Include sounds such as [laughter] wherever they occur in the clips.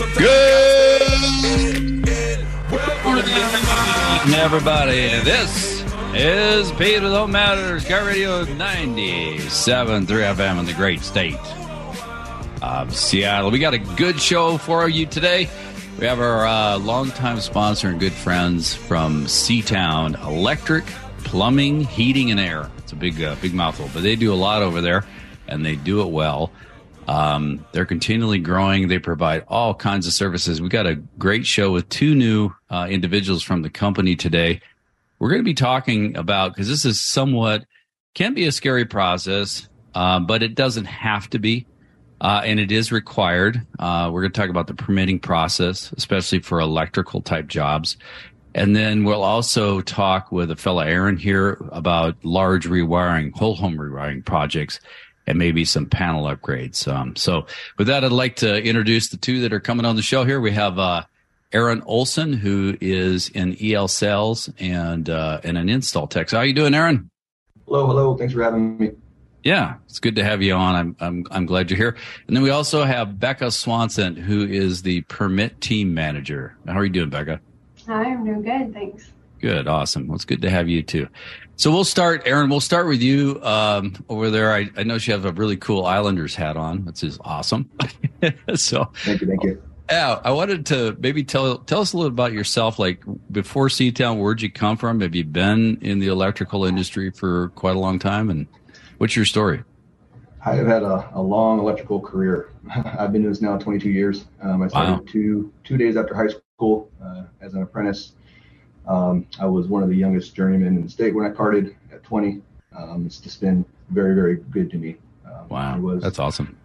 Good morning, everybody. This is Peter Don't Matters, KIRO Radio 97.3 FM in the great state of Seattle. We got a good show for you today. We have our uh, longtime sponsor and good friends from Seatown Electric, Plumbing, Heating, and Air. It's a big, uh, big mouthful, but they do a lot over there, and they do it well. Um, they're continually growing. They provide all kinds of services. We got a great show with two new uh, individuals from the company today. We're going to be talking about because this is somewhat can be a scary process, uh, but it doesn't have to be, uh, and it is required. Uh, we're going to talk about the permitting process, especially for electrical type jobs. And then we'll also talk with a fellow Aaron here about large rewiring, whole home rewiring projects and maybe some panel upgrades. Um, so with that, I'd like to introduce the two that are coming on the show here. We have, uh, Aaron Olson, who is in EL sales and, uh, and an install tech. So how are you doing, Aaron? Hello. Hello. Thanks for having me. Yeah, it's good to have you on. I'm, I'm, I'm glad you're here. And then we also have Bekah Swanson, who is the permit team manager. How are you doing, Bekah? Hi, I'm doing good. Thanks. Good. Awesome. Well, it's good to have you too. So we'll start, Aaron. We'll start with you um, over there. I, I know you have a really cool Islanders hat on, which is awesome. [laughs] so thank you, thank you. Yeah, I wanted to maybe tell tell us a little about yourself. Like before Seatown, where'd you come from? Have you been in the electrical industry for quite a long time? And what's your story? I've had a, a long electrical career. [laughs] I've been doing this now 22 years. Um, I started wow. two two days after high school uh, as an apprentice um, I was one of the youngest journeymen in the state when I carded at 20. Um, it's just been very, very good to me. Um, wow, was that's awesome.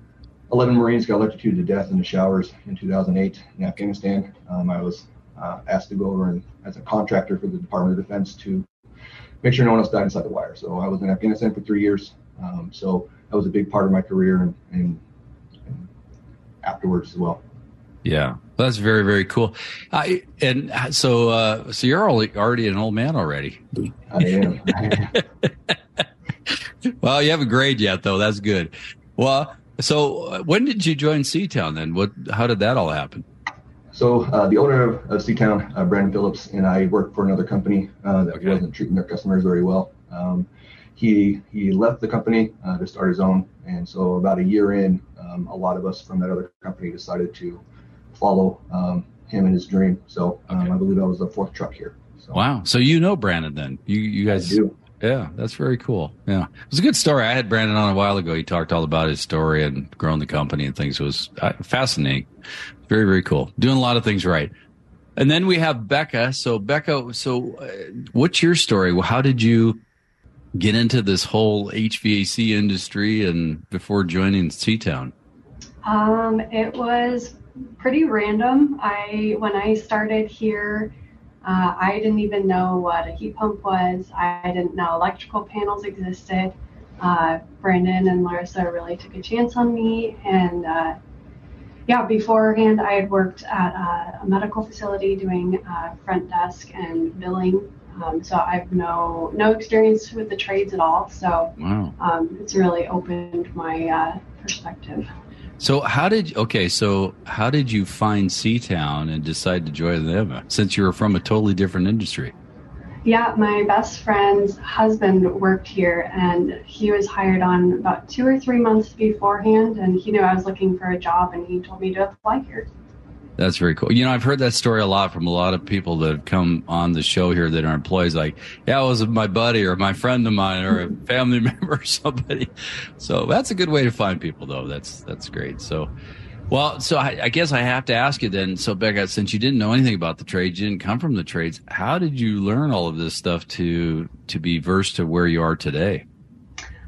11 Marines got electrocuted to death in the showers in 2008 in Afghanistan. Um, I was uh, asked to go over and as a contractor for the Department of Defense to make sure no one else died inside the wire. So I was in Afghanistan for three years. Um, so that was a big part of my career and, and, and afterwards as well. Yeah, that's very very cool. I, and so uh, so you're already an old man already. I am. [laughs] well, you haven't grade yet though. That's good. Well, so uh, when did you join Seatown then? What? How did that all happen? So uh, the owner of, of Seatown, uh, Brandon Phillips, and I worked for another company uh, that okay. wasn't treating their customers very well. Um, he he left the company uh, to start his own, and so about a year in, um, a lot of us from that other company decided to follow um, him in his dream. So um, okay. I believe that was the fourth truck here. So. Wow. So you know Brandon then? You you guys do. Yeah, that's very cool. Yeah, it was a good story. I had Brandon on a while ago. He talked all about his story and growing the company and things. It was uh, fascinating. Very very cool. Doing a lot of things right. And then we have Bekah. So Bekah, so uh, what's your story? How did you get into this whole HVAC industry and before joining Seatown? Um, it was pretty random. I when I started here, uh, I didn't even know what a heat pump was. I didn't know electrical panels existed. Uh, Brandon and Larissa really took a chance on me, and uh, yeah, beforehand I had worked at a, medical facility doing uh, front desk and billing. Um, so I've no no experience with the trades at all. So wow. um, it's really opened my uh, perspective. So how did okay? So how did you find Seatown and decide to join them uh, since you were from a totally different industry? Yeah, my best friend's husband worked here, and he was hired on about two or three months beforehand, and he knew I was looking for a job, and he told me to apply here. That's very cool. You know, I've heard that story a lot from a lot of people that have come on the show here that are employees. Like, yeah, it was my buddy or my friend of mine or a mm-hmm. family [laughs] member or somebody. So that's a good way to find people, though. That's that's great. So, well, so I, I guess I have to ask you then. So, Bekah, since you didn't know anything about the trades, you didn't come from the trades. How did you learn all of this stuff to to be versed to where you are today?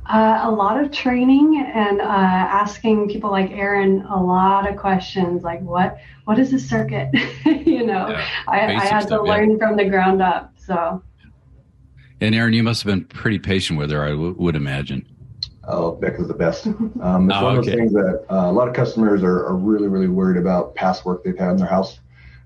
Uh, a lot of training and uh, asking people like Aaron a lot of questions, like what what is a circuit? [laughs] you know, yeah, I, I, had stuff, to learn from the ground up. So. And Aaron, you must have been pretty patient with her, I w- would imagine. Oh, Bekah's the best. Um, it's [laughs] oh, one of those things that uh, a lot of customers are, are, really, really worried about past work they've had in their house.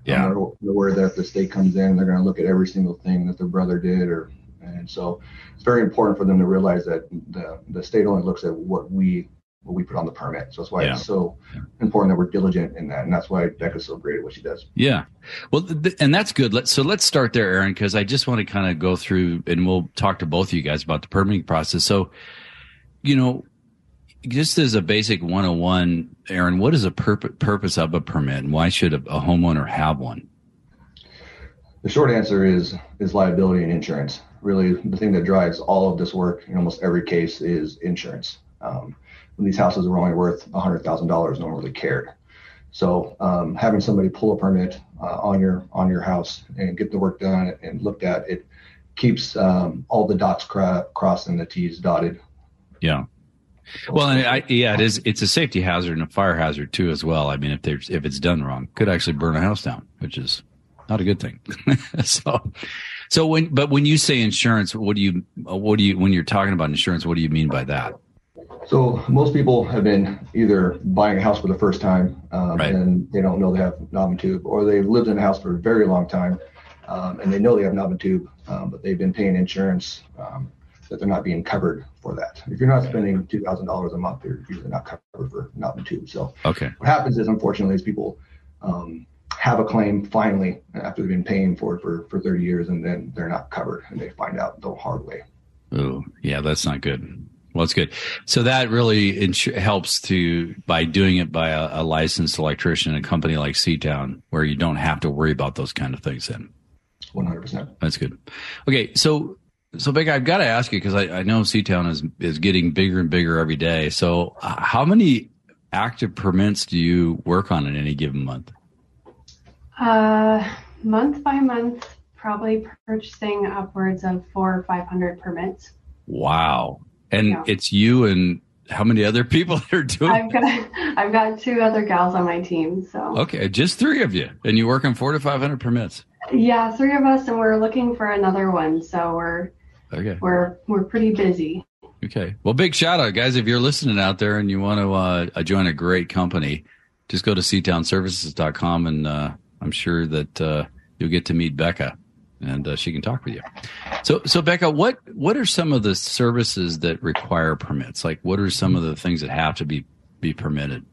Yeah. Um, they're, they're worried that if the state comes in, they're going to look at every single thing that their brother did or and so it's very important for them to realize that the, the state only looks at what we what we put on the permit. So that's why yeah. it's so important that we're diligent in that, and that's why Bekah's so great at what she does. Yeah, well, th- and that's good. Let's so let's start there, Aaron, because I just want to kind of go through, and we'll talk to both of you guys about the permitting process. So, you know, just as a basic 101, Aaron, what is the pur- purpose of a permit, and why should a, a homeowner have one? The short answer is is liability and insurance. Really, the thing that drives all of this work in almost every case is insurance. Um, when these houses were only worth $100,000, no one really cared. So um, having somebody pull a permit uh, on your on your house and get the work done and looked at, it keeps um, all the dots cra- crossed and the T's dotted. Yeah. Well, and I, yeah, it is. It's a safety hazard and a fire hazard too, as well. I mean, if there's if it's done wrong, could actually burn a house down, which is not a good thing. [laughs] so, so when but when you say insurance, what do you what do you when you're talking about insurance, what do you mean by that? So most people have been either buying a house for the first time um, right. and they don't know they have knob and tube, or they've lived in a house for a very long time um, and they know they have knob and tube, um, but they've been paying insurance um, that they're not being covered for that. If you're not spending two thousand dollars a month, you're usually not covered for knob and tube. So okay. what happens is, unfortunately, is people um, have a claim finally after they've been paying for it for, for 30 years, and then they're not covered, and they find out the hard way. Oh, yeah, that's not good. Well, that's good. So that really insu- helps to by doing it by a, a licensed electrician, a company like Seatown, where you don't have to worry about those kind of things. Then, one hundred percent. That's good. Okay, so so big. I've got to ask you because I, I know Seatown is is getting bigger and bigger every day. So, uh, how many active permits do you work on in any given month? Uh, month by month, probably purchasing upwards of four or five hundred permits. Wow. And yeah. it's you and how many other people [laughs] that are doing I've got I've got two other gals on my team. So Okay, just three of you. And you work on four to five hundred permits. Yeah, three of us and we're looking for another one. So we're okay. we're we're pretty busy. Okay. Well big shout out, guys. If you're listening out there and you want to uh, join a great company, just go to seatownservices.com and uh, I'm sure that uh, you'll get to meet Bekah and uh, she can talk with you. So, so Bekah, what what are some of the services that require permits? Like, what are some of the things that have to be be permitted?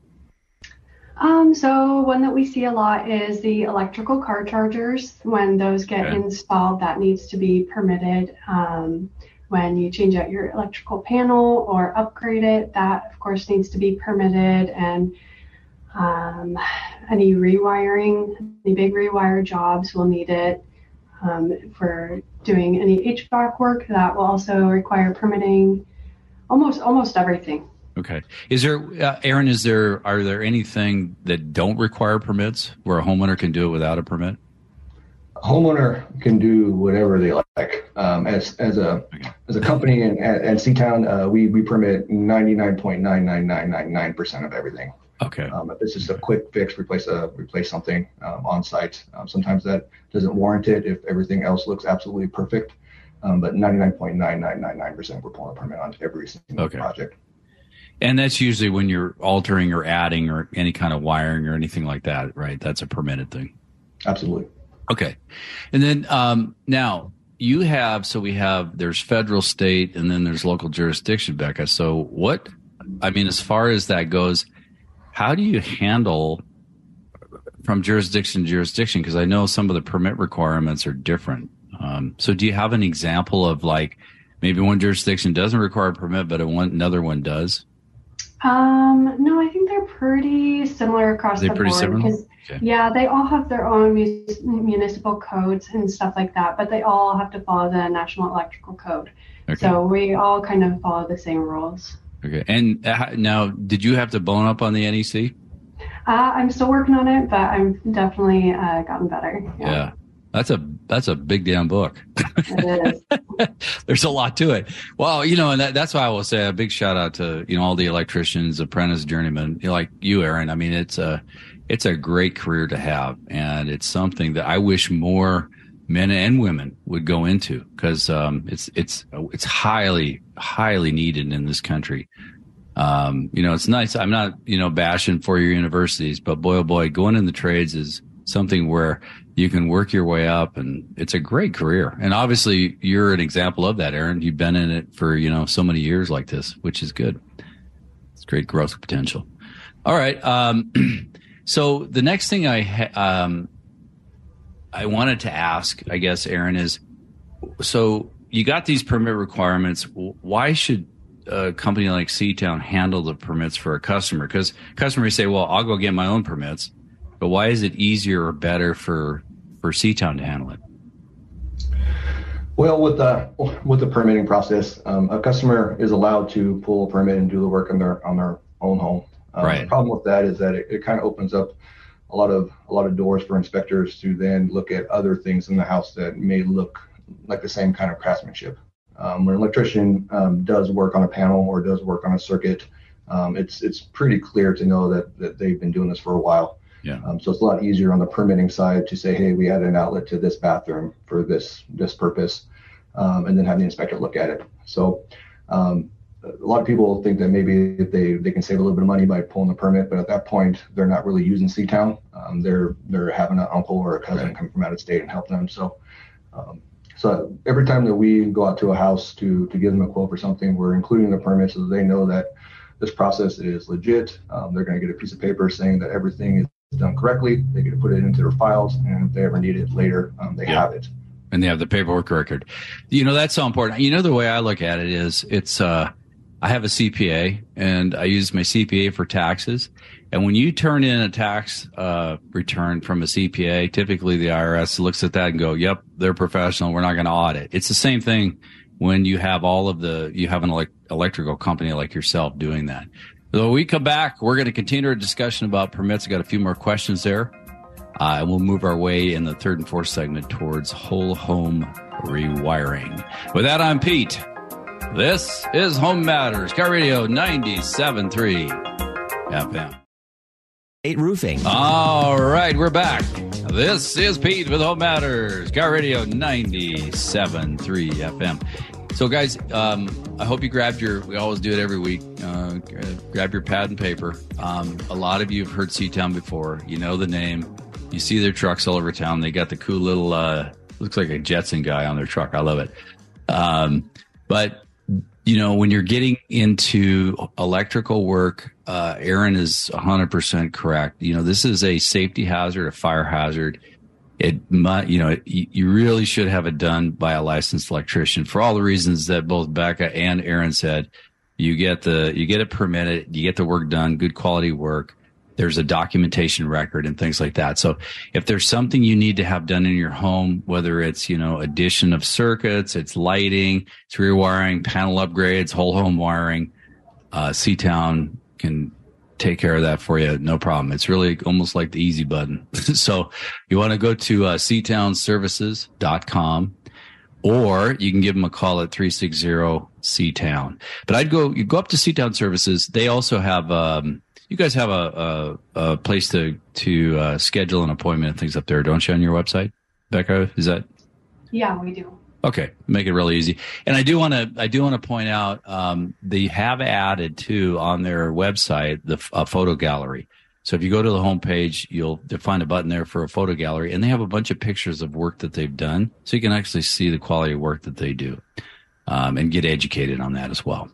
Um, so one that we see a lot is the electrical car chargers. When those get okay. installed, that needs to be permitted. Um, when you change out your electrical panel or upgrade it, that of course needs to be permitted. And um, any rewiring, any big rewire jobs will need it um, for doing any HVAC work that will also require permitting. Almost almost everything. Okay. Is there, uh, Aaron? Is there are there anything that don't require permits where a homeowner can do it without a permit? A homeowner can do whatever they like. Um, as as a okay. as a company in at, at Seatown, uh, we we permit ninety nine point nine nine nine nine nine percent of everything. Okay. Um, if it's just a quick fix, replace a replace something um, on site. Um, sometimes that doesn't warrant it if everything else looks absolutely perfect. Um, but 99.9999% we're pulling a permit on every single okay. project. And that's usually when you're altering or adding or any kind of wiring or anything like that, right? That's a permitted thing. Absolutely. Okay. And then um, now you have so we have there's federal, state, and then there's local jurisdiction, Bekah. So what? I mean, as far as that goes how do you handle from jurisdiction to jurisdiction? Because I know some of the permit requirements are different. Um, so, do you have an example of like maybe one jurisdiction doesn't require a permit, but one, another one does? Um, no, I think they're pretty similar across the board. Because okay. yeah, they all have their own municipal codes and stuff like that, but they all have to follow the National Electrical Code. Okay. So we all kind of follow the same rules. Okay. And uh, now, did you have to bone up on the NEC? Uh, I'm still working on it, but I'm definitely uh, gotten better. Yeah. yeah. That's a that's a big damn book. [laughs] There's a lot to it. Well, you know, and that, that's why I will say a big shout out to you know all the electricians, apprentice, journeymen, like you, Aaron. I mean, it's a it's a great career to have, and it's something that I wish more men and women would go into because um, it's it's it's highly highly needed in this country. Um, you know, it's nice. I'm not you know bashing for your universities, but boy oh boy, going in the trades is something where you can work your way up, and it's a great career. And obviously, you're an example of that, Aaron. You've been in it for you know so many years like this, which is good. It's great growth potential. All right. Um, [clears throat] so the next thing I ha- um, I wanted to ask, I guess, Aaron is so you got these permit requirements. Why should a company like Seatown handle the permits for a customer? Because customers say, "Well, I'll go get my own permits," but why is it easier or better for for Seatown to handle it? Well, with the with the permitting process, um, a customer is allowed to pull a permit and do the work on their on their own home. Um, right. The problem with that is that it, it kind of opens up a lot of a lot of doors for inspectors to then look at other things in the house that may look like the same kind of craftsmanship. Um, when an electrician um, does work on a panel or does work on a circuit, um, it's it's pretty clear to know that that they've been doing this for a while. Yeah. Um, so it's a lot easier on the permitting side to say, hey, we added an outlet to this bathroom for this this purpose, um, and then have the inspector look at it. So um, a lot of people think that maybe they, they can save a little bit of money by pulling the permit, but at that point they're not really using Seatown. Um, they're they're having an uncle or a cousin right. come from out of state and help them. So um, so every time that we go out to a house to to give them a quote for something, we're including the permit so that they know that this process is legit. Um, they're going to get a piece of paper saying that everything is done correctly. They get to put it into their files, and if they ever need it later, um, they yeah. have it. And they have the paperwork record. You know that's so important. You know the way I look at it is it's uh I have a CPA and I use my CPA for taxes. And when you turn in a tax uh, return from a CPA, typically the IRS looks at that and go, "Yep, they're professional. We're not going to audit." It's the same thing when you have all of the you have an elect- electrical company like yourself doing that. So when we come back, we're going to continue our discussion about permits. I got a few more questions there, uh, and we'll move our way in the third and fourth segment towards whole home rewiring. With that, I'm Pete. This is Home Matters, KIRO Radio 97.3 FM. Eight Roofing. All right, we're back. This is Pete with Home Matters, KIRO Radio 97.3 FM. So, guys, um, I hope you grabbed your. We always do it every week. Uh, grab your pad and paper. Um, a lot of you have heard Seatown before. You know the name. You see their trucks all over town. They got the cool little. Uh, looks like a Jetson guy on their truck. I love it. Um, but you know, when you're getting into electrical work, uh, Aaron is 100% correct. You know, this is a safety hazard, a fire hazard. It might, you know, you really should have it done by a licensed electrician for all the reasons that both Bekah and Aaron said. You get the, you get it permitted, you get the work done, good quality work there's a documentation record and things like that. So if there's something you need to have done in your home, whether it's, you know, addition of circuits, it's lighting, it's rewiring, panel upgrades, whole home wiring, uh, Seatown can take care of that for you. No problem. It's really almost like the easy button. [laughs] so you want to go to uh, seatownservices.com or you can give them a call at 360 Seatown. But I'd go, you go up to Seatown Services. They also have, um, you guys have a, a, a place to to uh, schedule an appointment and things up there, don't you, on your website, Bekah? Is that? Yeah, we do. Okay, make it really easy. And I do want to I do want to point out um, they have added too on their website the a photo gallery. So if you go to the homepage, you'll find a button there for a photo gallery, and they have a bunch of pictures of work that they've done, so you can actually see the quality of work that they do, um, and get educated on that as well.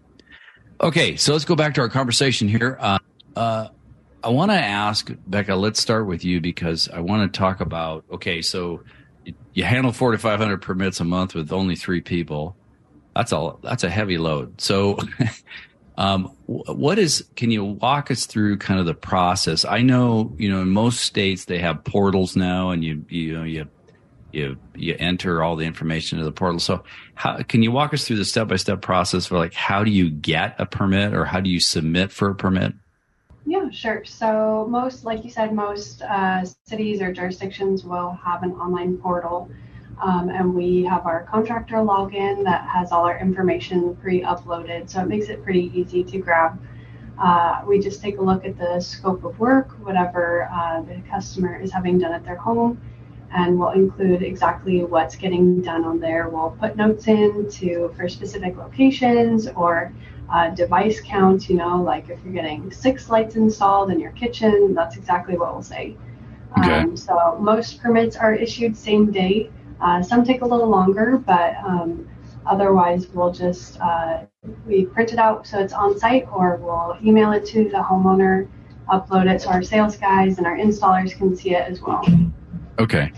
Okay, so let's go back to our conversation here. Uh, uh, I want to ask Bekah. Let's start with you because I want to talk about. Okay, so you handle four to five hundred permits a month with only three people. That's a that's a heavy load. So, [laughs] um, what is? Can you walk us through kind of the process? I know you know in most states they have portals now, and you you know you you you enter all the information into the portal. So, how can you walk us through the step by step process for like how do you get a permit or how do you submit for a permit? Yeah, sure. So most, like you said, most uh, cities or jurisdictions will have an online portal. Um, and we have our contractor login that has all our information pre-uploaded. So it makes it pretty easy to grab. Uh, we just take a look at the scope of work, whatever uh, the customer is having done at their home, and we'll include exactly what's getting done on there. We'll put notes in to for specific locations or uh, device count, you know, like if you're getting six lights installed in your kitchen, that's exactly what we'll say. Okay. Um, so most permits are issued same day. Uh, some take a little longer, but um, otherwise we'll just uh, we print it out so it's on site, or we'll email it to the homeowner, upload it so our sales guys and our installers can see it as well. Okay.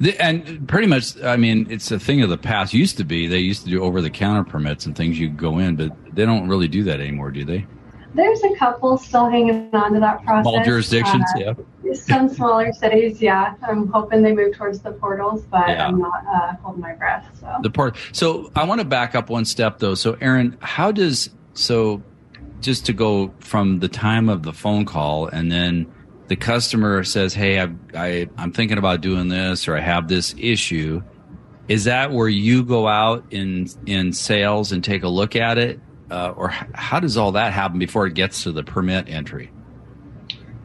The, and pretty much, I mean, it's a thing of the past. Used to be, they used to do over the counter permits and things you go in, but they don't really do that anymore, do they? There's a couple still hanging on to that process. Small jurisdictions, Uh, yeah. Some smaller cities, yeah. I'm hoping they move towards the portals, but Yeah. I'm not uh, holding my breath. So The part. So I want to back up one step though. So Aaron, how does so just to go from the time of the phone call and then the customer says, "Hey, I, I I'm thinking about doing this, or I have this issue." Is that where you go out in in sales and take a look at it, uh, or how does all that happen before it gets to the permit entry?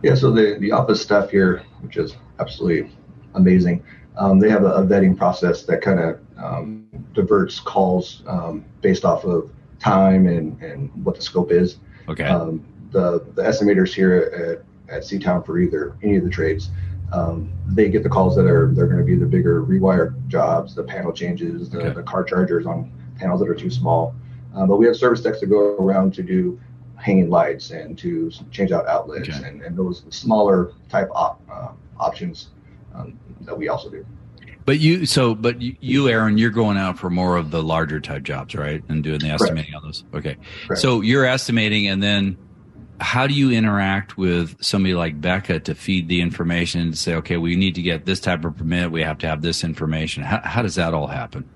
Yeah, so the, the office staff here, which is absolutely amazing, um, they have a, a vetting process that kind of um, diverts calls um, based off of time and, and what the scope is. Okay. Um, the, the estimators here at, at Seatown for either any of the trades, um, they get the calls that are they're going to be the bigger rewire jobs, the panel changes, the, Okay. the car chargers on panels that are too small. Uh, but we have service techs that go around to do hanging lights and to change out outlets Okay. and, and those smaller type op, uh, options um, that we also do. But you, so, but you- Aaron, you're going out for more of the larger type jobs, right? And doing the estimating on those. Okay. So you're estimating, and then how do you interact with somebody like Bekah to feed the information and say, okay, we need to get this type of permit. We have to have this information. How, how does that all happen?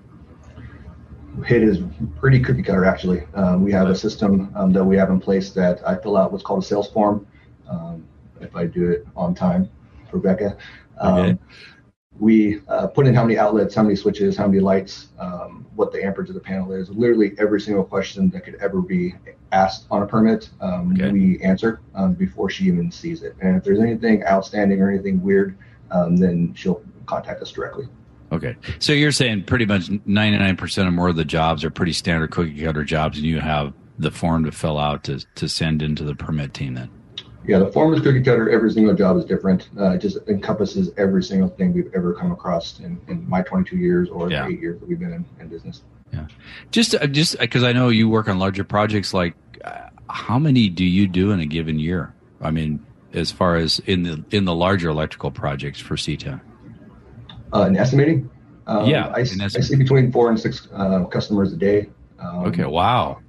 It is pretty cookie cutter, actually. Um, we have a system um, that we have in place that I fill out what's called a sales form. Um, if I do it on time for Bekah, um, Okay. We uh, put in how many outlets, how many switches, how many lights, um, what the amperage of the panel is. Literally every single question that could ever be asked on a permit, um, Okay. we answer um, before she even sees it. And if there's anything outstanding or anything weird, um, then she'll contact us directly. Okay. So you're saying pretty much 99% or more of the jobs are pretty standard cookie cutter jobs, and you have the form to fill out to, to send into the permit team then. Yeah, the form is cookie cutter. Every single job is different. Uh, it just encompasses every single thing we've ever come across in, in my 22 years or Yeah. eight years that we've been in, in business. Yeah, just, uh, just because I know you work on larger projects, like uh, how many do you do in a given year? I mean, as far as in the in the larger electrical projects for Seatown? Uh, in estimating, um, Yeah, I, I see between four and six uh, customers a day. Um, Okay, wow,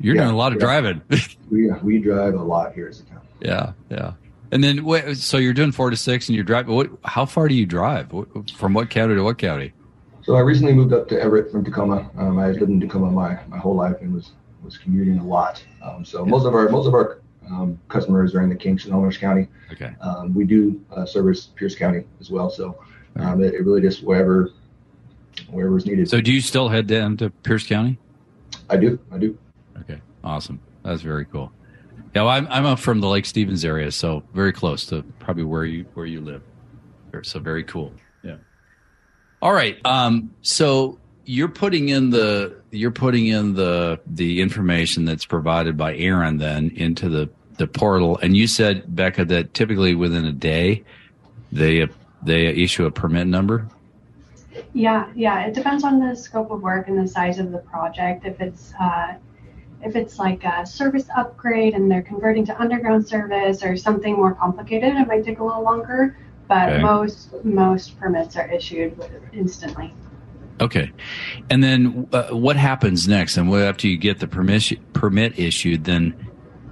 you're yeah, doing a lot of yeah. driving. [laughs] We, we drive a lot here at Seatown. Yeah, yeah. And then, wait, so you're doing four to six, and you're driving. What? How far do you drive? What, from what county to what county? So I recently moved up to Everett from Tacoma. Um, I lived in Tacoma my, my whole life and was was commuting a lot. Um, so most of our most of our um, customers are in the Kingston, Orange County. Okay, Um, we do uh, service Pierce County as well. So um, it, it really just wherever wherever is needed. so do you still head down to Pierce County? I do, I do. Okay, awesome. That's very cool. Yeah, well, I'm I'm up from the Lake Stevens area, so very close to probably where you where you live. So very cool. Yeah. All right. Um. So you're putting in the you're putting in the the information that's provided by Aaron then into the the portal, and you said Bekah that typically within a day they they issue a permit number. Yeah, yeah. It depends on the scope of work and the size of the project. If it's uh, if it's like a service upgrade and they're converting to underground service or something more complicated, it might take a little longer. But Okay. most most permits are issued instantly. Okay, and then uh, what happens next? And what after you get the permit permit issued, then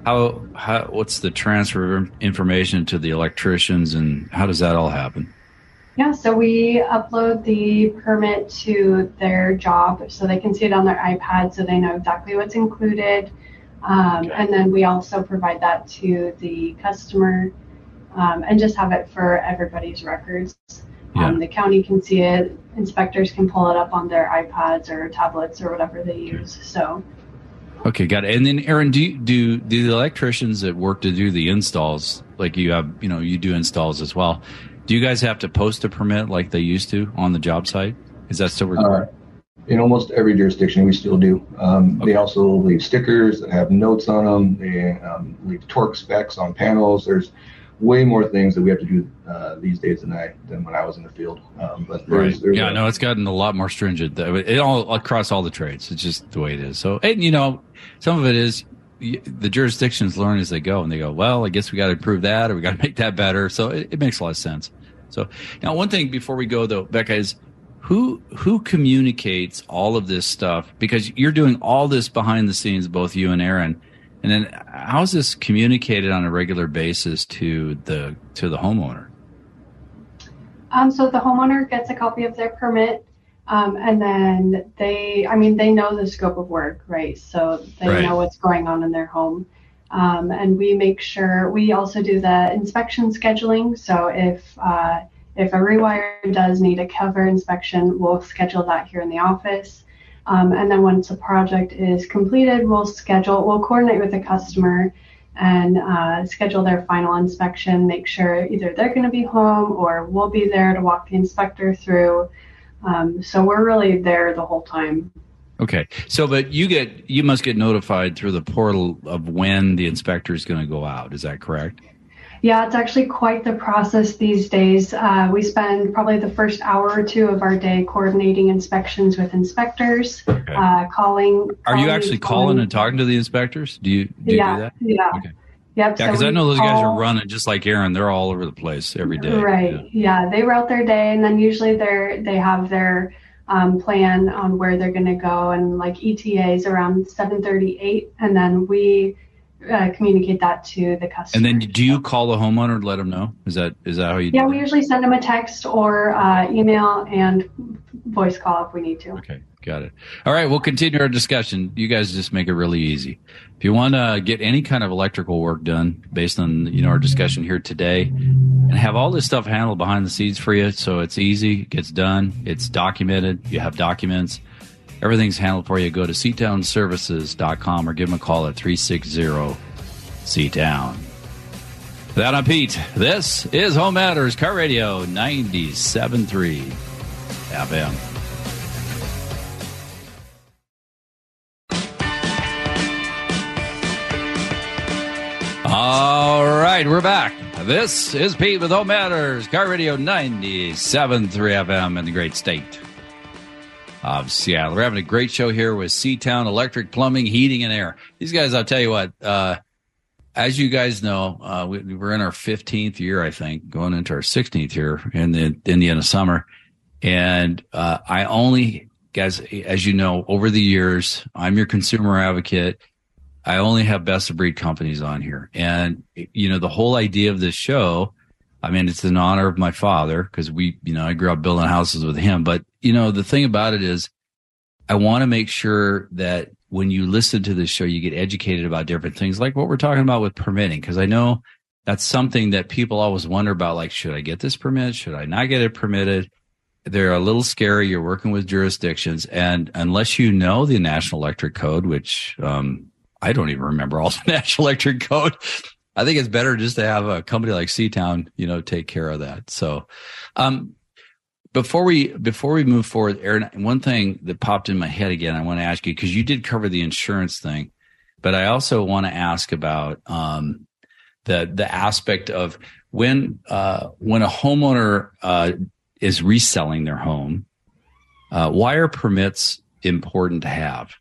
how how what's the transfer of information to the electricians, and how does that all happen? Yeah, so we upload the permit to their job so they can see it on their iPad so they know exactly what's included. Um. And then we also provide that to the customer um, and just have it for everybody's records. Um, the county can see it, inspectors can pull it up on their iPads or tablets or whatever they use. So, Okay, got it. And then Aaron, do you, do do the electricians that work to do the installs, like you have, you know, you do installs as well? Do you guys have to post a permit like they used to on the job site? Is that still required? Uh, in almost every jurisdiction, we still do. Um, Okay. They also leave stickers that have notes on them. They um, leave torque specs on panels. There's way more things that we have to do uh, these days than I than when I was in the field. Um, but there's, right, there's yeah, a, no, it's gotten a lot more stringent. It all across all the trades. It's just the way it is. So, and you know, some of it is the jurisdictions learn as they go, and they go, well, I guess we got to improve that, or we got to [laughs] make that better. So it, it makes a lot of sense. So now, one thing before we go though, Bekah is who who communicates all of this stuff because you're doing all this behind the scenes, both you and Aaron. And then how's this communicated on a regular basis to the to the homeowner? Um, so the homeowner gets a copy of their permit, um, and then they, I mean, they know the scope of work, right? So they Right. know what's going on in their home. Um, and we make sure we also do the inspection scheduling. So if uh, if a rewire does need a cover inspection, we'll schedule that here in the office. Um, and then once a project is completed, we'll schedule, we'll coordinate with the customer and uh, schedule their final inspection. Make sure either they're going to be home or we'll be there to walk the inspector through. Um, so we're really there the whole time. Okay. So, but you get you must get notified through the portal of when the inspector is going to go out. Is that correct? Yeah, it's actually quite the process these days. Uh, we spend probably the first hour or two of our day coordinating inspections with inspectors, Okay. uh, calling. Are you actually calling and talking to the inspectors? Do you do you yeah, do that? yeah, Okay. Yep. Yeah, so because I know those guys are running just like Aaron. They're all over the place every day. Right. Yeah. They route their day, and then usually they're they have their um, plan on where they're going to go, and like ETAs around 7:38, and then we uh, communicate that to the customer. And then do you call the homeowner to let them know? Is that is that how you do it? Yeah, we usually send them a text or uh, email and voice call if we need to. Okay, got it. All right, we'll continue our discussion. You guys just make it really easy. If you want to get any kind of electrical work done based on you know our discussion here today, and have all this stuff handled behind the scenes for you, so it's easy, it gets done, it's documented, you have documents, everything's handled for you. Go to seatownservices.com or give them a call at 360 Seatown. That I'm Pete. This is Home Matters KIRO Radio 97.3 FM. All right, we're back. This is Pete with Home Matters, KIRO Radio 97.3 FM in the great state of Seattle. We're having a great show here with Seatown Electric Plumbing, Heating, and Air. These guys, I'll tell you what, uh, as you guys know, uh, we, we're in our 15th year, I think, going into our 16th year in the, in the end of summer. And uh, I only, guys, as you know, over the years, I'm your consumer advocate. I only have best of breed companies on here. And, you know, the whole idea of this show, I mean, it's in honor of my father because we, you know, I grew up building houses with him. But, you know, the thing about it is I want to make sure that when you listen to this show, you get educated about different things like what we're talking about with permitting. Cause I know that's something that people always wonder about. Like, should I get this permit? Should I not get it permitted? They're a little scary. You're working with jurisdictions. And unless you know the National Electric Code, which, um, I don't even remember all [laughs] the National Electric Code. I think it's better just to have a company like Seatown, you know, take care of that. So, um, before we before we move forward, Aaron, one thing that popped in my head again, I want to ask you because you did cover the insurance thing, but I also want to ask about um, the the aspect of when uh, when a homeowner uh, is reselling their home. Uh, why are permits important to have?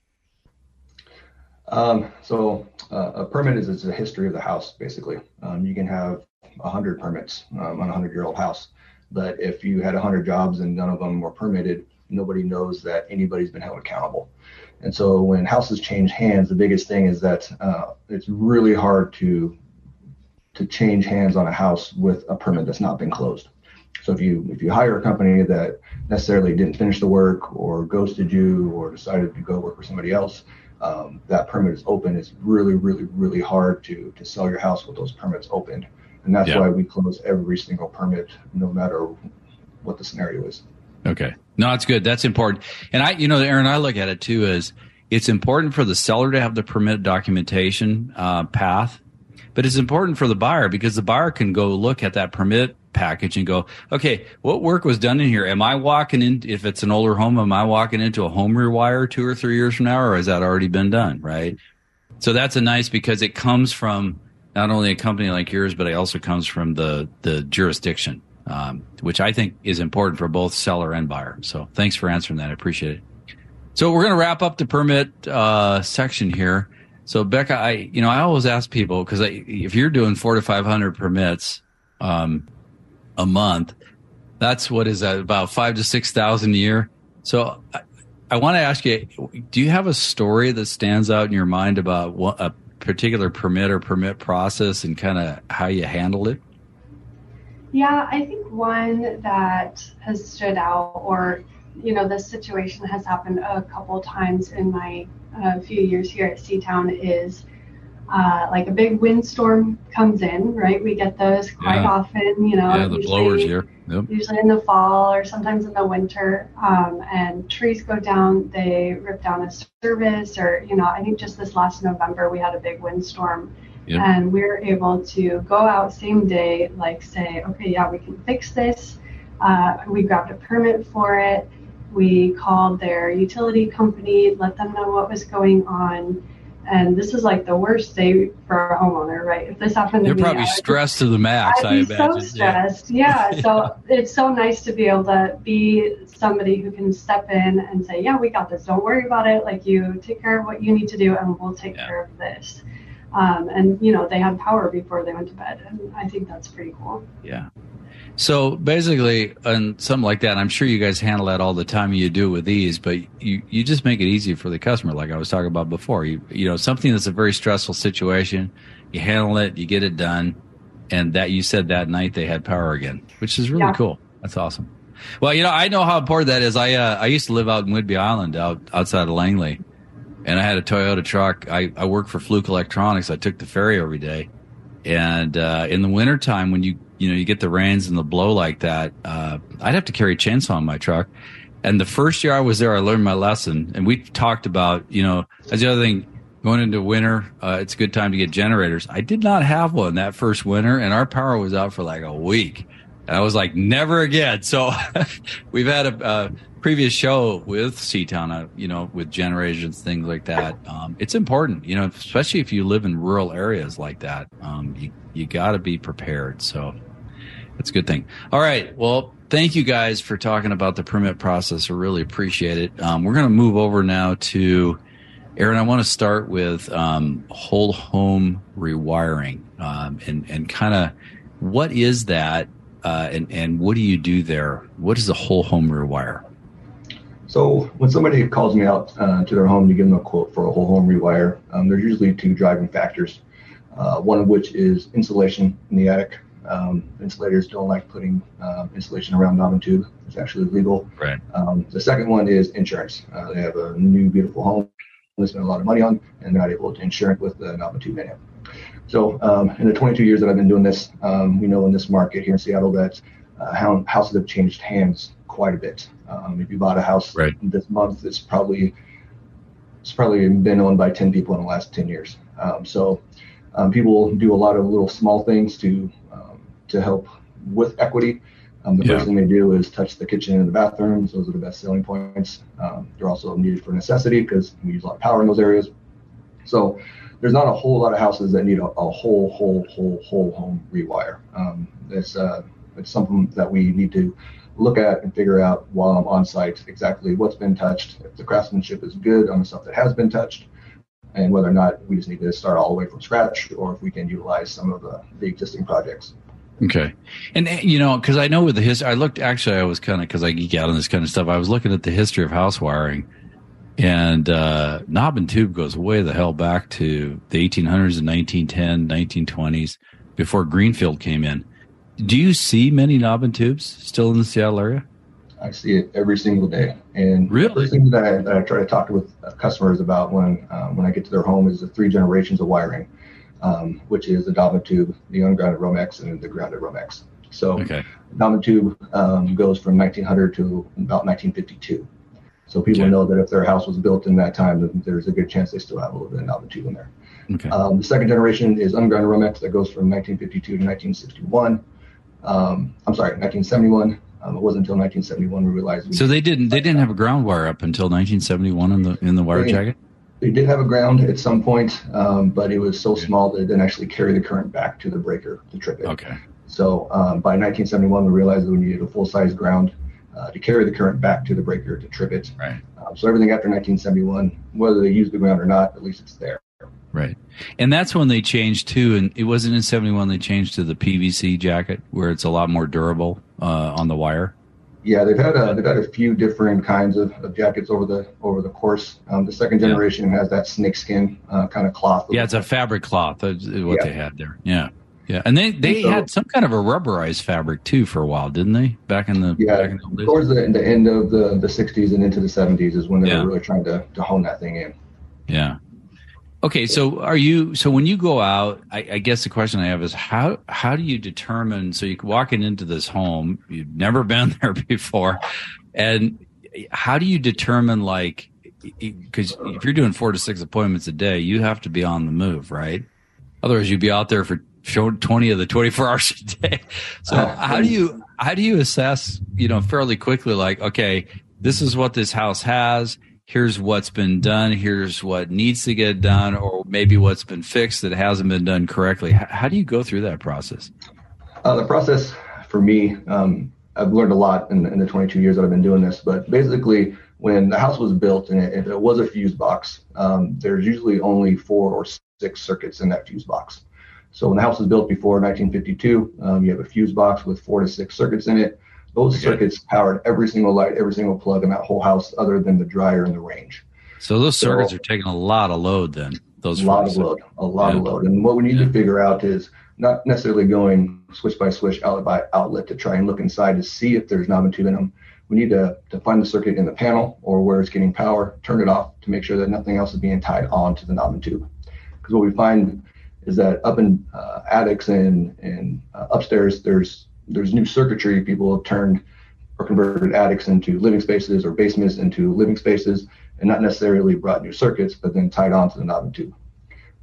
Um, so uh, a permit is, is a history of the house, basically. Um, you can have hundred permits um, on a hundred year old house, but if you had hundred jobs and none of them were permitted, nobody knows that anybody's been held accountable. And so when houses change hands, the biggest thing is that uh, it's really hard to to change hands on a house with a permit that's not been closed. So if you if you hire a company that necessarily didn't finish the work or ghosted you or decided to go work for somebody else, um, that permit is open. It's really really really hard to to sell your house with those permits open, and that's Yeah. why we close every single permit, no matter what the scenario is. Okay. No, that's good. That's important. And I, you know, Aaron, I look at it too as it's important for the seller to have the permit documentation uh, path, but it's important for the buyer because the buyer can go look at that permit package and go, okay, what work was done in here? Am I walking in, if it's an older home, am I walking into a home rewire two or three years from now, or has that already been done? Right. So that's a nice because it comes from not only a company like yours, but it also comes from the the jurisdiction, um, which I think is important for both seller and buyer. So thanks for answering that. I appreciate it. So we're going to wrap up the permit uh, section here. So Bekah, I you know I always ask people because if you're doing four to five hundred permits um, a month, that's what is that about five to six thousand a year. So I, I want to ask you: Do you have a story that stands out in your mind about what, a particular permit or permit process and kind of how you handled it? Yeah, I think one that has stood out, or you know, this situation has happened a couple times in my uh, few years here at Seatown is uh, like a big windstorm comes in, right? We get those quite yeah. often, you know. Yeah, the blowers here. Yep. Usually in the fall or sometimes in the winter. Um, and trees go down, they rip down a service, or, you know, I think just this last November we had a big windstorm. Yep. And we were able to go out same day, like say, okay, yeah, we can fix this. Uh, we grabbed a permit for it we called their utility company, let them know what was going on. And this is like the worst day for a homeowner, right? If this happened You're to me, probably stressed to the max, I'd I be so stressed. Yeah. yeah. [laughs] so it's so nice to be able to be somebody who can step in and say, yeah, we got this. Don't worry about it. Like you take care of what you need to do and we'll take yeah. care of this. Um, and you know, they had power before they went to bed. And I think that's pretty cool. Yeah. So basically, and something like that, I'm sure you guys handle that all the time. You do with these, but you, you just make it easy for the customer, like I was talking about before. You you know something that's a very stressful situation, you handle it, you get it done, and that you said that night they had power again, which is really yeah. cool. That's awesome. Well, you know, I know how important that is. I uh, I used to live out in Whidbey Island, out outside of Langley, and I had a Toyota truck. I I worked for Fluke Electronics. I took the ferry every day, and uh, in the wintertime when you you know you get the rains and the blow like that, uh, I'd have to carry a chainsaw in my truck. And the first year I was there, I learned my lesson. And we talked about you know as the other thing going into winter, uh, it's a good time to get generators. I did not have one that first winter, and our power was out for like a week. And I was like, never again. So [laughs] we've had a, a, previous show with Seatown, uh, you know, with generations, things like that. Um, it's important, you know, especially if you live in rural areas like that. Um, you you got to be prepared. So that's a good thing. All right. Well, thank you guys for talking about the permit process. I really appreciate it. Um, we're going to move over now to Aaron. I want to start with um, whole home rewiring um, and and kind of what is that uh, and and what do you do there? What is a whole home rewire? So when somebody calls me out uh, to their home to give them a quote for a whole home rewire, um, there's usually two driving factors. Uh, one of which is insulation in the attic. Um, insulators don't like putting uh, insulation around knob and tube. It's actually illegal. Right. Um, the second one is insurance. Uh, they have a new beautiful home they spend a lot of money on, and they're not able to insure it with the knob and tube in it. So um, in the 22 years that I've been doing this, um, we know in this market here in Seattle that uh, houses have changed hands quite a bit. Um, if you bought a house right. this month, it's probably it's probably been owned by 10 people in the last 10 years. Um, so um, people do a lot of little small things to to help with equity. Um, the yeah. first thing they do is touch the kitchen and the bathrooms. Those are the best selling points. Um, they're also needed for necessity because we use a lot of power in those areas. So there's not a whole lot of houses that need a, a whole, whole, whole, whole home rewire. Um, it's uh, it's something that we need to look at and figure out while I'm on site exactly what's been touched. If the craftsmanship is good on the stuff that has been touched, and whether or not we just need to start all the way from scratch or if we can utilize some of the, the existing projects. Okay. And, eh, you know, because I know with the history, I looked, actually, I was kind of, because I geek out on this kind of stuff, I was looking at the history of house wiring. And uh, knob and tube goes way the hell back to the 1800s and 1910, 1920s, before Greenfield came in. Do you see many knob and tubes still in the Seattle area? I see it every single day. And really, the thing that I, that I try to talk with customers about when um, when I get to their home is the three generations of wiring, um, which is the knob and tube, the ungrounded Romex, and the grounded Romex. So okay. Tube um, goes from 1900 to about 1952. So people okay. know that if their house was built in that time, then there's a good chance they still have a little bit of knob and tube in there. Okay. Um, the second generation is ungrounded Romex that goes from 1952 to 1961. Um, I'm sorry, 1971 um, it wasn't until 1971 we realized. We so they didn't they didn't have a ground wire up until 1971 in the in the wire jacket. They did have a ground at some point, um, but it was so small that it didn't actually carry the current back to the breaker to trip it. Okay. So um, by 1971, we realized that we needed a full-size ground uh, to carry the current back to the breaker to trip it. Right. Um, so everything after 1971, whether they use the ground or not, at least it's there. Right. And that's when they changed too. And it wasn't in 71 they changed to the PVC jacket where it's a lot more durable uh, on the wire. Yeah, they've had a, they've had a few different kinds of, of jackets over the over the course. Um, the second generation yeah. has that snakeskin uh, kind of cloth. Yeah, it's a fabric cloth. That's what yeah. they had there. Yeah. Yeah, and they they so, had some kind of a rubberized fabric too for a while, didn't they? Back in the yeah, in the towards the, the, end of the the '60s and into the '70s is when they yeah. were really trying to to hone that thing in. Yeah. Okay, so are you? So when you go out, I, I, guess the question I have is how how do you determine? So you're walking into this home, you've never [laughs] been there before, and how do you determine like because if you're doing four to six appointments a day, you have to be on the move, right? Otherwise, you'd be out there for twenty of the twenty four [laughs] hours a day. So how do you how do you assess? You know, fairly quickly, like okay, this is what this house has here's what's been done, here's what needs to get done, or maybe what's been fixed that hasn't been done correctly. How, how do you go through that process? Uh, the process for me, um, I've learned a lot in, in, the 22 years that I've been doing this, but basically, when the house was built and it, if it was a fuse box, um, there's usually only four or six circuits in that fuse box. So when the house was built before 1952, um, you have a fuse box with four to six circuits in it. Those okay. circuits powered every single light, every single plug in that whole house, other than the dryer and the range. So those circuits so, are taking a lot of load. Then those a lot of load, a lot yeah. of load. And what we need yeah. to figure out is not necessarily going switch by switch, outlet by outlet to try and look inside to see if there's and tube in them. We need to, to find the circuit in the panel or where it's getting power, turn it off to make sure that nothing else is being tied on to the knob and tube. Because what we find is that up in uh, attics and, and uh, upstairs, there's there's new circuitry. People have turned or converted attics into living spaces or basements into living spaces, and not necessarily brought new circuits, but then tied onto the knob and tube.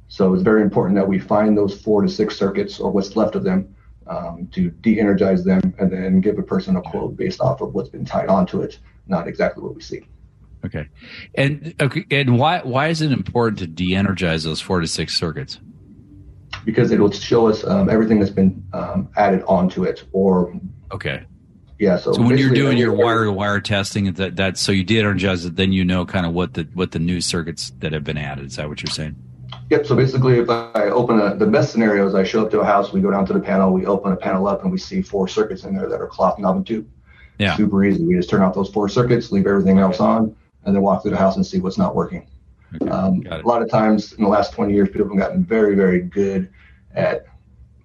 So it's very important that we find those four to six circuits or what's left of them um, to de-energize them and then give a person a quote based off of what's been tied onto it, not exactly what we see. Okay, and okay, and why why is it important to de-energize those four to six circuits? Because it will show us um, everything that's been um, added onto it or okay. Yeah so, so when you're doing your wire to wire testing that that so you de-energize it then you know kind of what the what the new circuits that have been added is that what you're saying? Yep so basically if i open a, the best scenario is i show up to a house we go down to the panel we open a panel up and we see four circuits in there that are cloth knob and tube. Yeah. Super easy we just turn off those four circuits leave everything else on and then walk through the house and see what's not working Okay, um, a lot of times in the last 20 years, people have gotten very, very good at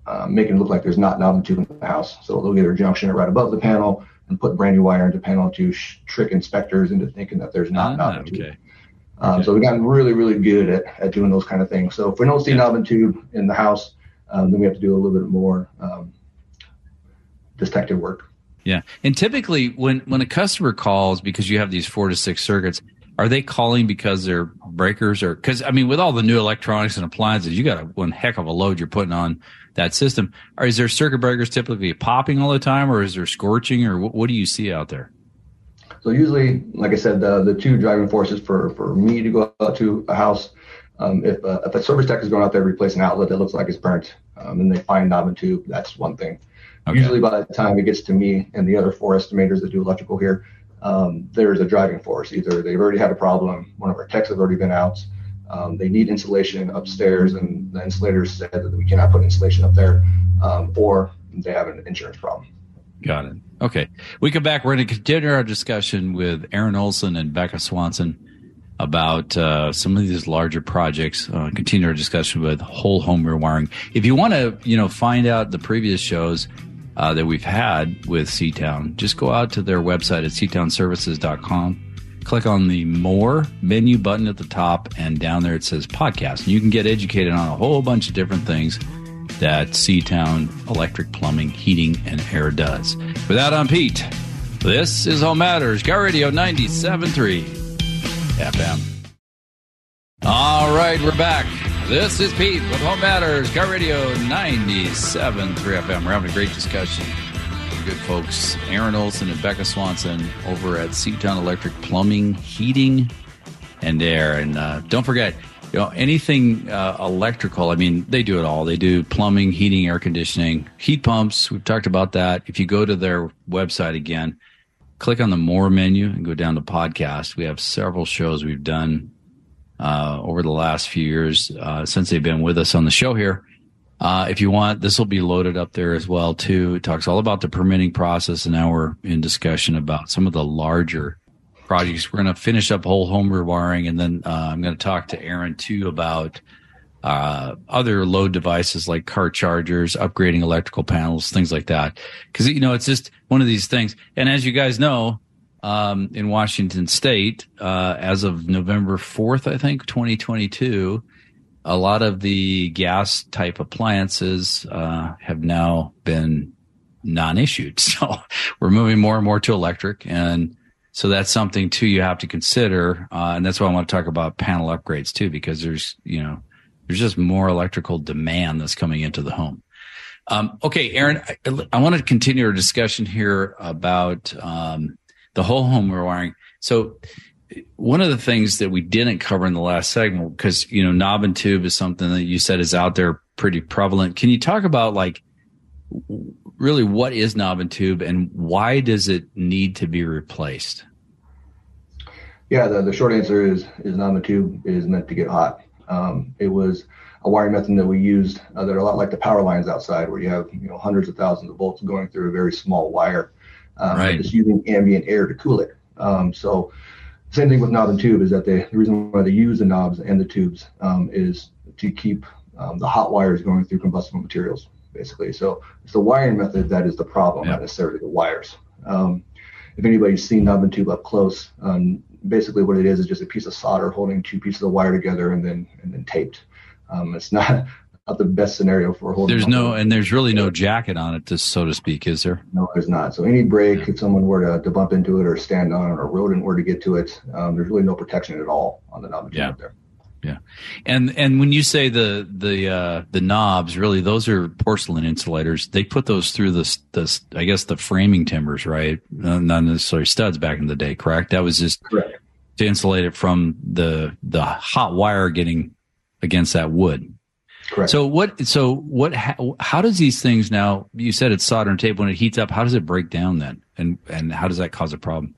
um, making it look like there's not a knob and tube in the house. So they'll either junction it right above the panel and put brand new wire into the panel to sh- trick inspectors into thinking that there's not ah, knob and tube. Okay. Um, okay. So we've gotten really, really good at, at doing those kind of things. So if we don't see yeah. knob and tube in the house, um, then we have to do a little bit more um, detective work. Yeah, and typically when when a customer calls because you have these four to six circuits, are they calling because their breakers are because I mean with all the new electronics and appliances, you got a, one heck of a load you're putting on that system. Or is there circuit breakers typically popping all the time, or is there scorching, or what, what do you see out there? So usually, like I said, the the two driving forces for for me to go out to a house, um, if a, if a service tech is going out there replace an outlet that looks like it's burnt, um, and they find knob and tube, that's one thing. Okay. Usually, by the time it gets to me and the other four estimators that do electrical here, um, there's a driving force. Either they've already had a problem, one of our techs have already been out, um, they need insulation upstairs, and the insulators said that we cannot put insulation up there, um, or they have an insurance problem. Got it. Okay. We come back. We're going to continue our discussion with Aaron Olson and Bekah Swanson about uh, some of these larger projects. Uh, continue our discussion with whole home rewiring. If you want to, you know, find out the previous shows, uh, that we've had with Seatown, just go out to their website at seatownservices.com. Click on the More menu button at the top, and down there it says podcast. And you can get educated on a whole bunch of different things that Seatown Electric Plumbing, Heating, and Air does. With that, I'm Pete. This is Home Matters, KIRO Radio 97.3 FM. All right, we're back. This is Pete with Home Matters, KIRO Radio 97.3 FM. We're having a great discussion good folks, Aaron Olson and Bekah Swanson over at Seatown Electric Plumbing, Heating, and air. And uh, don't forget, you know, anything uh, electrical. I mean, they do it all. They do plumbing, heating, air conditioning, heat pumps. We've talked about that. If you go to their website again, click on the more menu and go down to podcast. We have several shows we've done uh, over the last few years uh, since they've been with us on the show here. Uh, if you want, this will be loaded up there as well too. It talks all about the permitting process, and now we're in discussion about some of the larger projects. We're going to finish up whole home rewiring, and then uh, I'm going to talk to Aaron too about uh, other load devices like car chargers, upgrading electrical panels, things like that. Because you know, it's just one of these things. And as you guys know, um, in Washington State, uh, as of November 4th, I think 2022 a lot of the gas type appliances uh, have now been non-issued. [laughs] So we're moving more and more to electric, and so that's something too you have to consider. Uh, and that's why I want to talk about panel upgrades too, because there's you know there's just more electrical demand that's coming into the home. Um, okay, Aaron, I, I, want to continue our discussion here about um, the whole home rewiring. So one of the things that we didn't cover in the last segment, because you know, knob and tube is something that you said is out there pretty prevalent. Can you talk about like really what is knob and tube and why does it need to be replaced? Yeah, the, the short answer is is knob and tube is meant to get hot. Um, it was a wiring method that we used uh, that are a lot like the power lines outside, where you have you know hundreds of thousands of volts going through a very small wire, um, right. just using ambient air to cool it. Um, so same thing with knob and tube is that they, the reason why they use the knobs and the tubes um, is to keep um, the hot wires going through combustible materials, basically. So it's the wiring method that is the problem, yeah. not necessarily the wires. Um, if anybody's seen knob and tube up close, um, basically what it is is just a piece of solder holding two pieces of wire together and then and then taped. Um, it's not not the best scenario for holding. There's no, and there's really no jacket on it, to, so to speak, is there? No, there's not. So any break, yeah. if someone were to, to bump into it or stand on it or a rodent were to get to it, um, there's really no protection at all on the knob yeah. there. Yeah, and and when you say the the uh, the knobs, really those are porcelain insulators. They put those through the the I guess the framing timbers, right? Not necessarily studs back in the day, correct? That was just correct. to insulate it from the the hot wire getting against that wood. Correct. So what? So what? How, how, does these things now? You said it's solder and tape. When it heats up, how does it break down then? And and how does that cause a problem?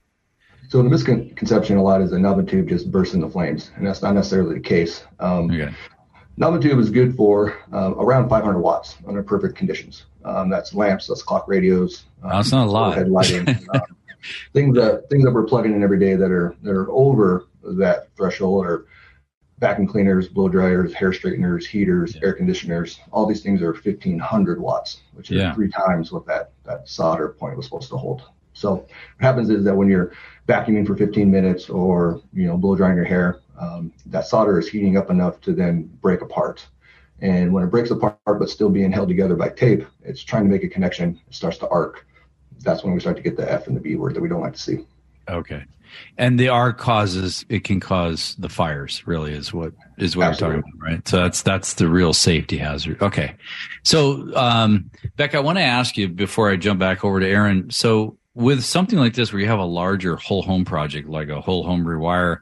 So the misconception a lot is that knob tube just bursts into flames, and that's not necessarily the case. Um, okay. Tube is good for uh, around 500 watts under perfect conditions. Um, that's lamps, that's clock radios. Um, that's not a lot. Head lighting, [laughs] um, things that things that we're plugging in every day that are that are over that threshold or vacuum cleaners, blow dryers, hair straighteners, heaters, yeah. air conditioners. All these things are 1500 watts, which is yeah. three times what that, that solder point was supposed to hold. So what happens is that when you're vacuuming for 15 minutes or you know blow drying your hair, um, that solder is heating up enough to then break apart. And when it breaks apart but still being held together by tape, it's trying to make a connection. It starts to arc. That's when we start to get the F and the B word that we don't like to see. Okay. And the R causes it can cause the fires. Really, is what is what Absolutely. we're talking about, right? So that's that's the real safety hazard. Okay, so um, Beck, I want to ask you before I jump back over to Aaron. So with something like this, where you have a larger whole home project, like a whole home rewire,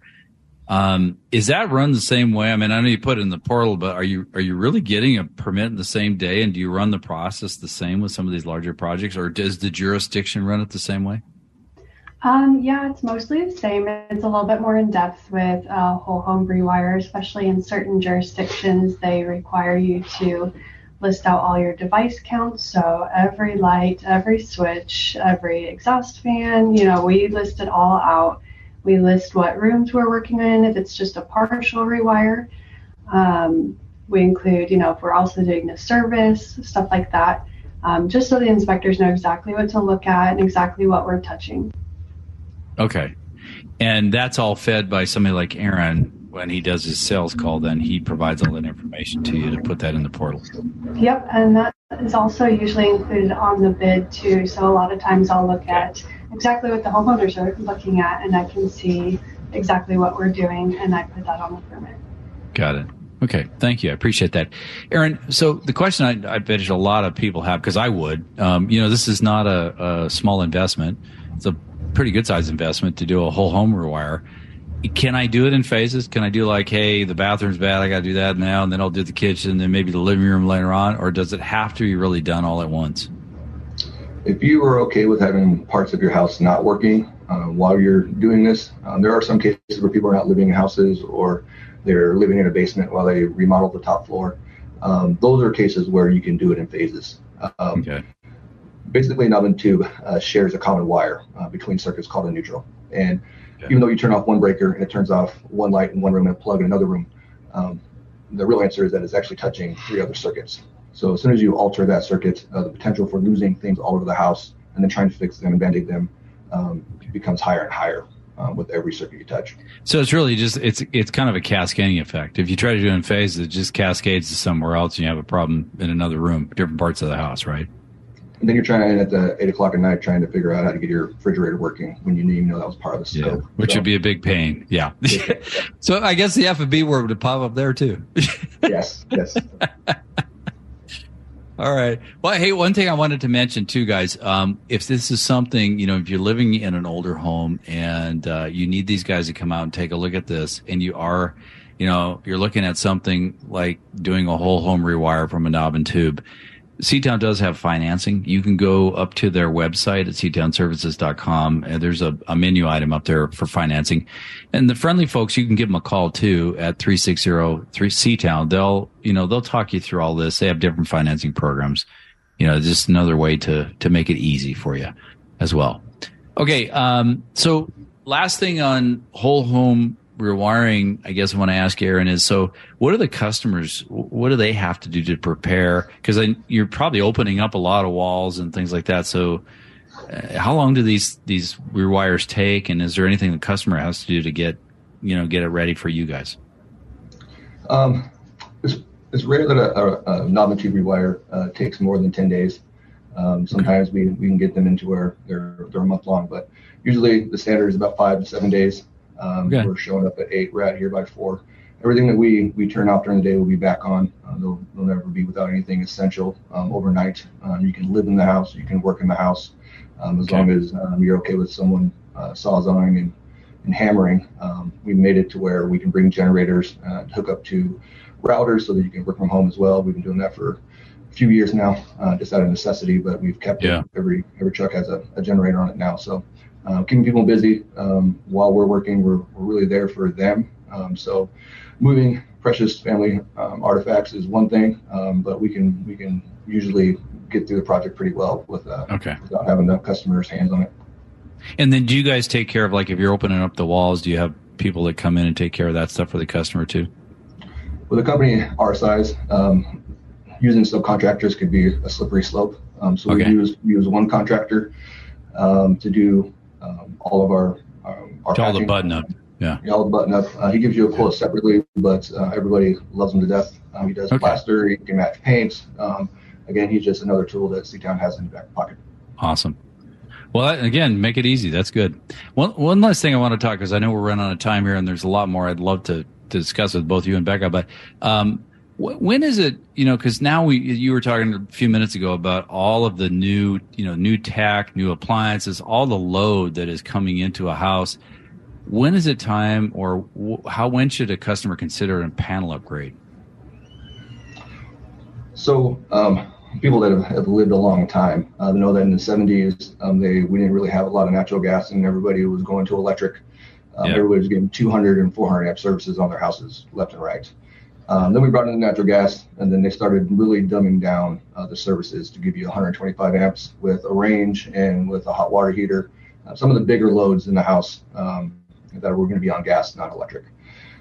um, is that run the same way? I mean, I know you put it in the portal, but are you are you really getting a permit in the same day? And do you run the process the same with some of these larger projects, or does the jurisdiction run it the same way? Um, yeah, it's mostly the same. It's a little bit more in depth with uh, whole home rewire, especially in certain jurisdictions. They require you to list out all your device counts. So every light, every switch, every exhaust fan, you know, we list it all out. We list what rooms we're working in, if it's just a partial rewire. Um, we include, you know, if we're also doing a service, stuff like that, um, just so the inspectors know exactly what to look at and exactly what we're touching. Okay. And that's all fed by somebody like Aaron when he does his sales call, then he provides all that information to you to put that in the portal. Yep, and that is also usually included on the bid too. So a lot of times I'll look at exactly what the homeowners are looking at, and I can see exactly what we're doing, and I put that on the permit. Got it. Okay, thank you. I appreciate that, Aaron. So the question I, I bet a lot of people have, because I would, um, you know, this is not a, a small investment. It's a pretty good sized investment to do a whole home rewire. can I do it in phases? Can I do like, hey, the bathroom's bad, I got to do that now, and then I'll do the kitchen, and then maybe the living room later on, or does it have to be really done all at once? If you are okay with having parts of your house not working uh, while you're doing this, um, there are some cases where people are not living in houses or they're living in a basement while they remodel the top floor. Um, those are cases where you can do it in phases. Um, okay. Basically, a knob and tube uh, shares a common wire uh, between circuits called a neutral. And okay. even though you turn off one breaker and it turns off one light in one room and a plug in another room, um, the real answer is that it's actually touching three other circuits. So as soon as you alter that circuit, uh, the potential for losing things all over the house and then trying to fix them and band-aid them um, becomes higher and higher um, with every circuit you touch. So it's really just it's it's kind of a cascading effect. If you try to do it in phases, it just cascades to somewhere else, and you have a problem in another room, different parts of the house, right? And then you're trying at the eight o'clock at night trying to figure out how to get your refrigerator working when you didn't even know that was part of the scope. Yeah, which so, would be a big pain. Yeah. [laughs] so I guess the F and B word would pop up there too. [laughs] yes. Yes. [laughs] All right. Well, hey, one thing I wanted to mention too, guys. Um, if this is something, you know, if you're living in an older home and uh, you need these guys to come out and take a look at this, and you are, you know, you're looking at something like doing a whole home rewire from a knob and tube, Seatown does have financing. You can go up to their website at seatownservices.com and there's a, a menu item up there for financing. And the friendly folks, you can give them a call too at 360-3 They'll, you know, they'll talk you through all this. They have different financing programs. You know, just another way to, to make it easy for you as well. Okay. Um, so last thing on whole home rewiring, I guess I want to ask Aaron is so what are the customers, what do they have to do to prepare? Because you're probably opening up a lot of walls and things like that. So uh, how long do these, these rewires take? And is there anything the customer has to do to get, you know, get it ready for you guys? Um, it's, it's rare that a, a, a tube rewire uh, takes more than 10 days. Um, sometimes okay. we, we can get them into where they're, they're a month long, but usually the standard is about five to seven days. Um, okay. We're showing up at eight. We're out here by four. Everything that we we turn off during the day will be back on. Uh, they'll, they'll never be without anything essential um, overnight. Um, you can live in the house. You can work in the house um, as okay. long as um, you're okay with someone uh, sawzawing and, and hammering. Um, we made it to where we can bring generators, uh, hook up to routers so that you can work from home as well. We've been doing that for a few years now, uh, just out of necessity, but we've kept yeah. it. Every every truck has a, a generator on it now, so uh, keeping people busy um, while we're working. We're, we're really there for them. Um, so moving precious family um, artifacts is one thing, um, but we can we can usually get through the project pretty well with uh, okay. without having the customers' hands on it. And then, do you guys take care of like if you're opening up the walls? Do you have people that come in and take care of that stuff for the customer too? With a company our size, um, using subcontractors could be a slippery slope. Um, so okay. we use we use one contractor um, to do um, all of our um, our all the button up. Yeah. all the button up. Uh, he gives you a quote separately, but uh, everybody loves him to death. Um, he does okay. plaster. He can match paints. Um, again, he's just another tool that Seatown has in the back pocket. Awesome. Well, again, make it easy. That's good. One one last thing I want to talk because I know we're running out of time here, and there's a lot more I'd love to to discuss with both you and Bekah. But um, when is it you know because now we you were talking a few minutes ago about all of the new you know new tech new appliances all the load that is coming into a house. When is it time or how when should a customer consider a panel upgrade? So um, people that have, have, lived a long time uh, know that in the 70s um, they we didn't really have a lot of natural gas and everybody was going to electric. Um, yeah. everybody was getting 200 and 400 amp services on their houses left and right um, then we brought in the natural gas, and then they started really dumbing down uh, the services to give you 125 amps with a range and with a hot water heater. Uh, some of the bigger loads in the house um, that were going to be on gas, not electric.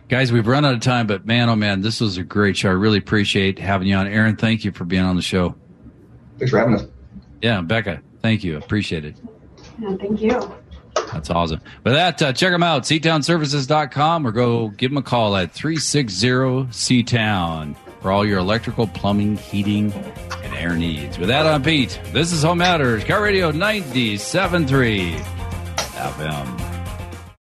Guys, we've run out of time, but man, oh man, this was a great show. I really appreciate having you on. Aaron, thank you for being on the show. Thanks for having us. Yeah, Bekah, thank you. Appreciate it. Yeah, thank you. That's awesome. With that, uh, check them out, seatownservices.com or go give them a call at 360 Seatown for all your electrical, plumbing, heating, and air needs. With that, I'm Pete. This is Home Matters, KIRO Radio 97.3 FM.